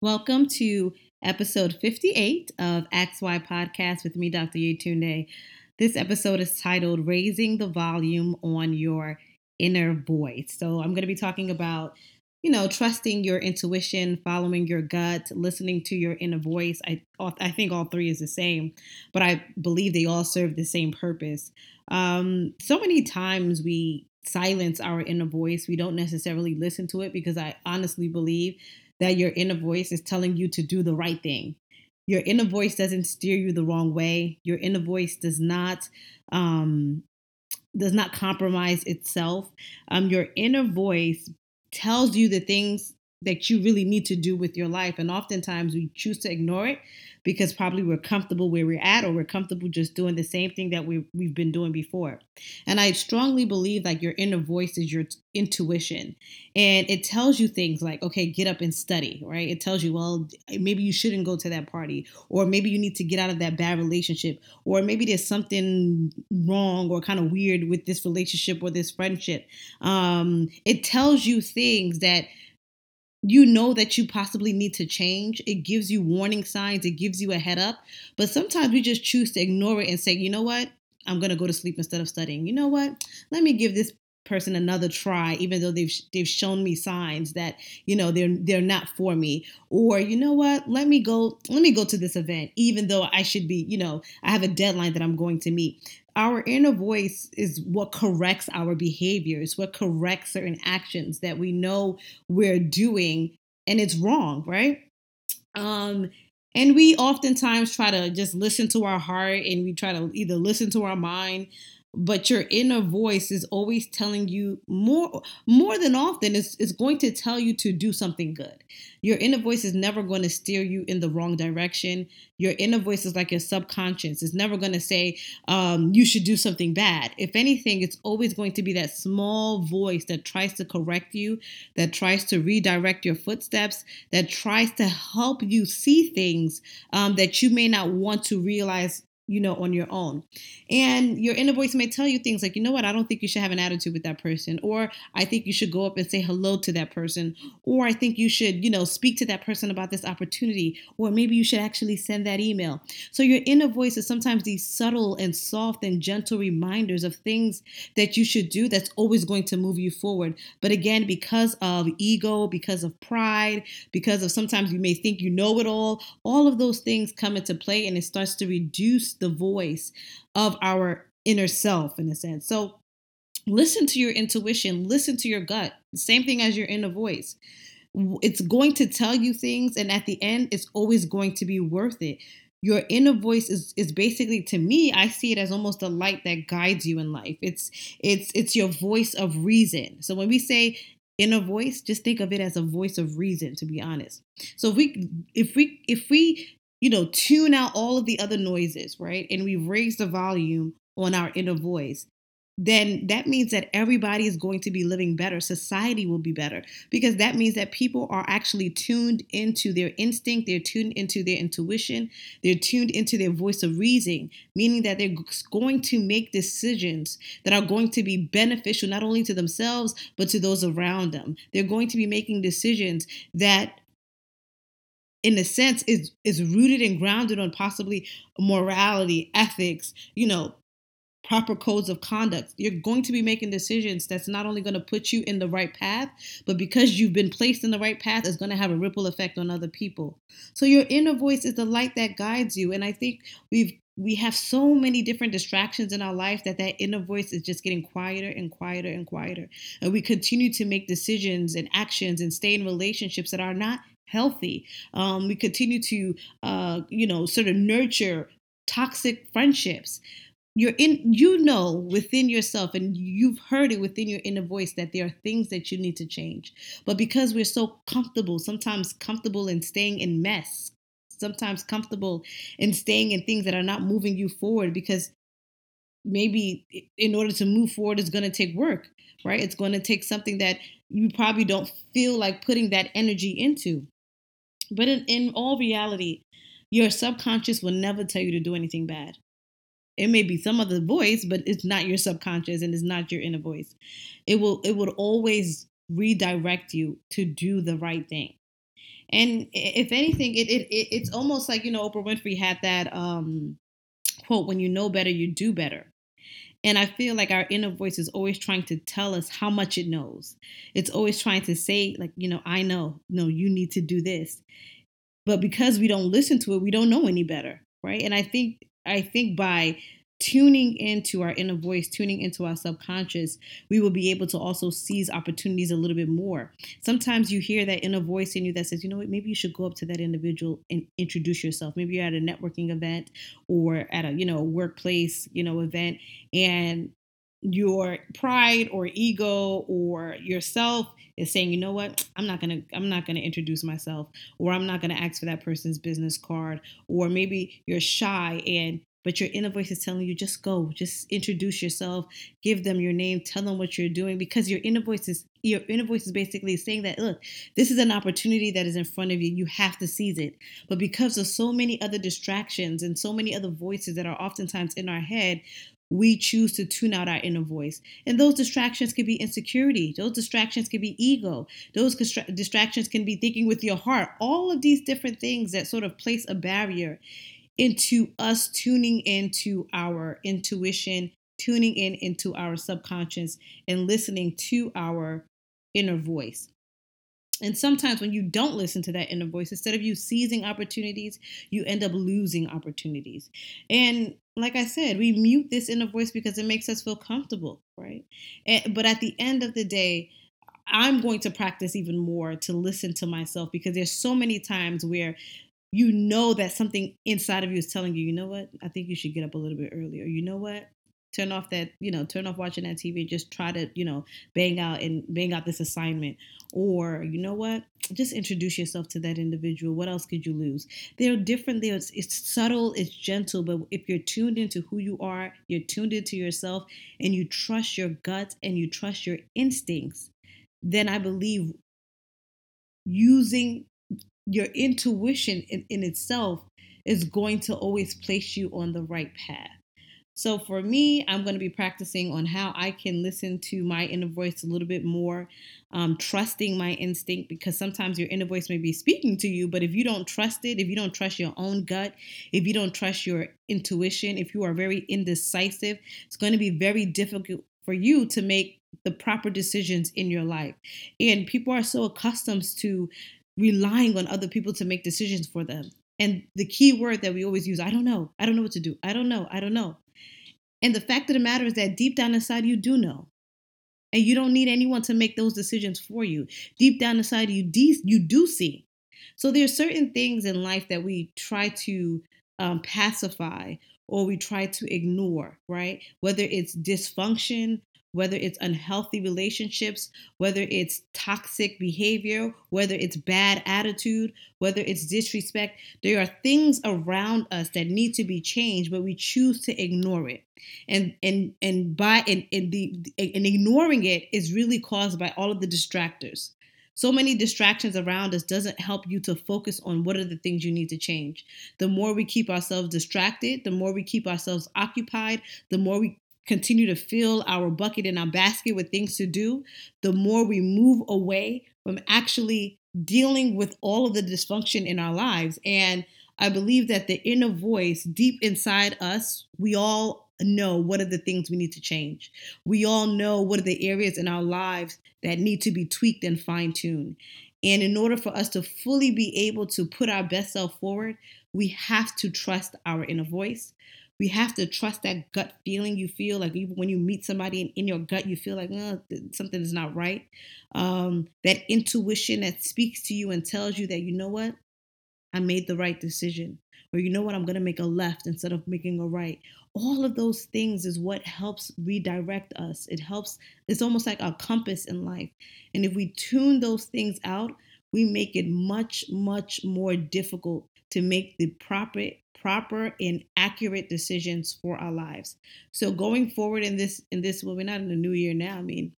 Welcome to episode 58 of XY Podcast with me, Dr. Yetunde. This episode is titled Raising the Volume on Your Inner Voice. So, I'm going to be talking about, you know, trusting your intuition, following your gut, listening to your inner voice. I, I think all three is the same, but I believe they all serve the same purpose. Um, so many times we silence our inner voice, we don't necessarily listen to it because I honestly believe that your inner voice is telling you to do the right thing. Your inner voice doesn't steer you the wrong way. Your inner voice does not um, does not compromise itself. Um, your inner voice tells you the things that you really need to do with your life, and oftentimes we choose to ignore it because probably we're comfortable where we're at or we're comfortable just doing the same thing that we, we've been doing before. And I strongly believe like your inner voice is your t- intuition and it tells you things like, okay, get up and study, right? It tells you, well, maybe you shouldn't go to that party or maybe you need to get out of that bad relationship or maybe there's something wrong or kind of weird with this relationship or this friendship. Um, it tells you things that you know that you possibly need to change. It gives you warning signs, it gives you a head up. But sometimes we just choose to ignore it and say, you know what? I'm going to go to sleep instead of studying. You know what? Let me give this person another try even though they've they've shown me signs that you know they're they're not for me. Or you know what? Let me go let me go to this event even though I should be you know I have a deadline that I'm going to meet. Our inner voice is what corrects our behaviors, what corrects certain actions that we know we're doing and it's wrong, right? Um, and we oftentimes try to just listen to our heart and we try to either listen to our mind but your inner voice is always telling you more more than often it's, it's going to tell you to do something good. Your inner voice is never going to steer you in the wrong direction. Your inner voice is like your subconscious. It's never going to say um, you should do something bad. If anything it's always going to be that small voice that tries to correct you that tries to redirect your footsteps that tries to help you see things um, that you may not want to realize you know, on your own. And your inner voice may tell you things like, you know what, I don't think you should have an attitude with that person. Or I think you should go up and say hello to that person. Or I think you should, you know, speak to that person about this opportunity. Or maybe you should actually send that email. So your inner voice is sometimes these subtle and soft and gentle reminders of things that you should do that's always going to move you forward. But again, because of ego, because of pride, because of sometimes you may think you know it all, all of those things come into play and it starts to reduce the voice of our inner self in a sense. So listen to your intuition, listen to your gut. Same thing as your inner voice. It's going to tell you things, and at the end, it's always going to be worth it. Your inner voice is is basically to me, I see it as almost a light that guides you in life. It's it's it's your voice of reason. So when we say inner voice, just think of it as a voice of reason, to be honest. So if we if we if we you know, tune out all of the other noises, right? And we raise the volume on our inner voice, then that means that everybody is going to be living better. Society will be better because that means that people are actually tuned into their instinct, they're tuned into their intuition, they're tuned into their voice of reason, meaning that they're going to make decisions that are going to be beneficial not only to themselves, but to those around them. They're going to be making decisions that in a sense is is rooted and grounded on possibly morality ethics you know proper codes of conduct. You're going to be making decisions that's not only going to put you in the right path but because you've been placed in the right path is going to have a ripple effect on other people. So your inner voice is the light that guides you and i think we've we have so many different distractions in our life that that inner voice is just getting quieter and quieter and quieter. And we continue to make decisions and actions and stay in relationships that are not healthy. Um, we continue to, uh, you know, sort of nurture toxic friendships. You're in, you know, within yourself, and you've heard it within your inner voice that there are things that you need to change. But because we're so comfortable, sometimes comfortable in staying in mess, sometimes comfortable in staying in things that are not moving you forward because maybe in order to move forward is going to take work right it's going to take something that you probably don't feel like putting that energy into but in, in all reality, your subconscious will never tell you to do anything bad. It may be some other voice, but it's not your subconscious and it's not your inner voice. It will it would always redirect you to do the right thing. And if anything, it, it, it it's almost like you know Oprah Winfrey had that um, quote: "When you know better, you do better." And I feel like our inner voice is always trying to tell us how much it knows. It's always trying to say, like, you know, I know, no, you need to do this. But because we don't listen to it, we don't know any better, right? And I think I think by tuning into our inner voice, tuning into our subconscious, we will be able to also seize opportunities a little bit more. Sometimes you hear that inner voice in you that says, you know what, maybe you should go up to that individual and introduce yourself. Maybe you're at a networking event or at a, you know, workplace, you know, event and your pride or ego or yourself is saying you know what i'm not to i'm not to introduce myself or i'm not to ask for that person's business card or maybe you're shy and but your inner voice is telling you just go just introduce yourself give them your name tell them what you're doing because your inner voice is your inner voice is basically saying that look this is an opportunity that is in front of you you have to seize it but because of so many other distractions and so many other voices that are oftentimes in our head we choose to tune out our inner voice. And those distractions can be insecurity. Those distractions can be ego. Those distractions can be thinking with your heart. All of these different things that sort of place a barrier into us tuning into our intuition, tuning in into our subconscious, and listening to our inner voice. And sometimes when you don't listen to that inner voice, instead of you seizing opportunities, you end up losing opportunities. And like I said, we mute this inner voice because it makes us feel comfortable, right? And, but at the end of the day, I'm going to practice even more to listen to myself because there's so many times where you know that something inside of you is telling you, you know what, I think you should get up a little bit earlier. You know what, turn off that, you know, turn off watching that TV and just try to, you know, bang out and bang out this assignment. Or, you know what, just introduce yourself to that individual. What else could you lose? They're different. They're, it's subtle, it's gentle, but if you're tuned into who you are, you're tuned into yourself, and you trust your gut and you trust your instincts, then I believe using your intuition in, in itself is going to always place you on the right path. So for me, I'm going to be practicing on how I can listen to my inner voice a little bit more, um, trusting my instinct because sometimes your inner voice may be speaking to you, but if you don't trust it, if you don't trust your own gut, if you don't trust your intuition, if you are very indecisive, it's going to be very difficult for you to make the proper decisions in your life. And people are so accustomed to relying on other people to make decisions for them. And the key word that we always use, I don't know. I don't know what to do. I don't know. I don't know. And the fact of the matter is that deep down inside, you do know. And you don't need anyone to make those decisions for you. Deep down inside, you, de- you do see. So there are certain things in life that we try to um, pacify or we try to ignore, right? Whether it's dysfunction, whether it's unhealthy relationships, whether it's toxic behavior, whether it's bad attitude, whether it's disrespect. There are things around us that need to be changed, but we choose to ignore it. And and and by and, and the and ignoring it is really caused by all of the distractors. So many distractions around us doesn't help you to focus on what are the things you need to change. The more we keep ourselves distracted, the more we keep ourselves occupied, the more we continue to fill our bucket and our basket with things to do, the more we move away from actually dealing with all of the dysfunction in our lives. And I believe that the inner voice deep inside us, we all know what are the things we need to change. We all know what are the areas in our lives that need to be tweaked and fine tuned. And in order for us to fully be able to put our best self forward, we have to trust our inner voice we have to trust that gut feeling you feel like when you meet somebody in, in your gut you feel like oh, something is not right. Um, that intuition that speaks to you and tells you that you know what? I made the right decision or you know what? I'm going to make a left instead of making a right. All of those things is what helps redirect us. It helps it's almost like a compass in life. And if we tune those things out we make it much much more difficult to make the proper proper and accurate decisions for our lives. So going forward in this in this well, we're not in the new year now. I mean,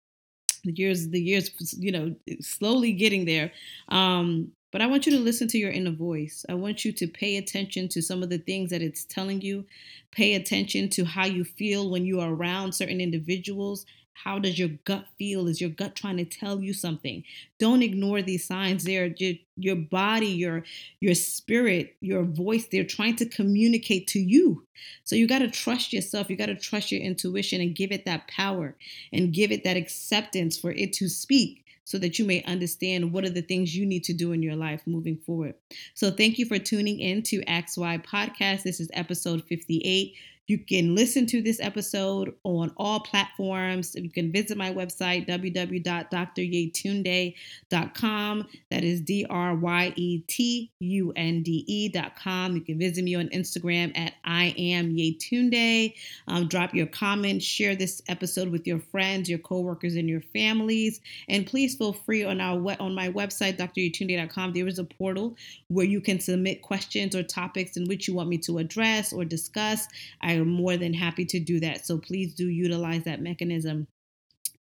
the years the years you know slowly getting there. Um, but I want you to listen to your inner voice. I want you to pay attention to some of the things that it's telling you. Pay attention to how you feel when you are around certain individuals, How does your gut feel? Is your gut trying to tell you something? Don't ignore these signs. They're your, your body, your your spirit, your voice. They're trying to communicate to you. So you got to trust yourself. You got to trust your intuition and give it that power and give it that acceptance for it to speak so that you may understand what are the things you need to do in your life moving forward. So thank you for tuning in to XY Podcast. This is episode 58. You can listen to this episode on all platforms. You can visit my website, www.dryetunde.com. That is D R Y E T U N D E.com. You can visit me on Instagram at I am Yetunde. Um, drop your comments, share this episode with your friends, your coworkers, and your families. And please feel free on our on my website, dryetunde.com. There is a portal where you can submit questions or topics in which you want me to address or discuss. I am more than happy to do that. So please do utilize that mechanism.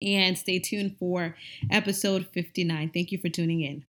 And stay tuned for episode 59. Thank you for tuning in.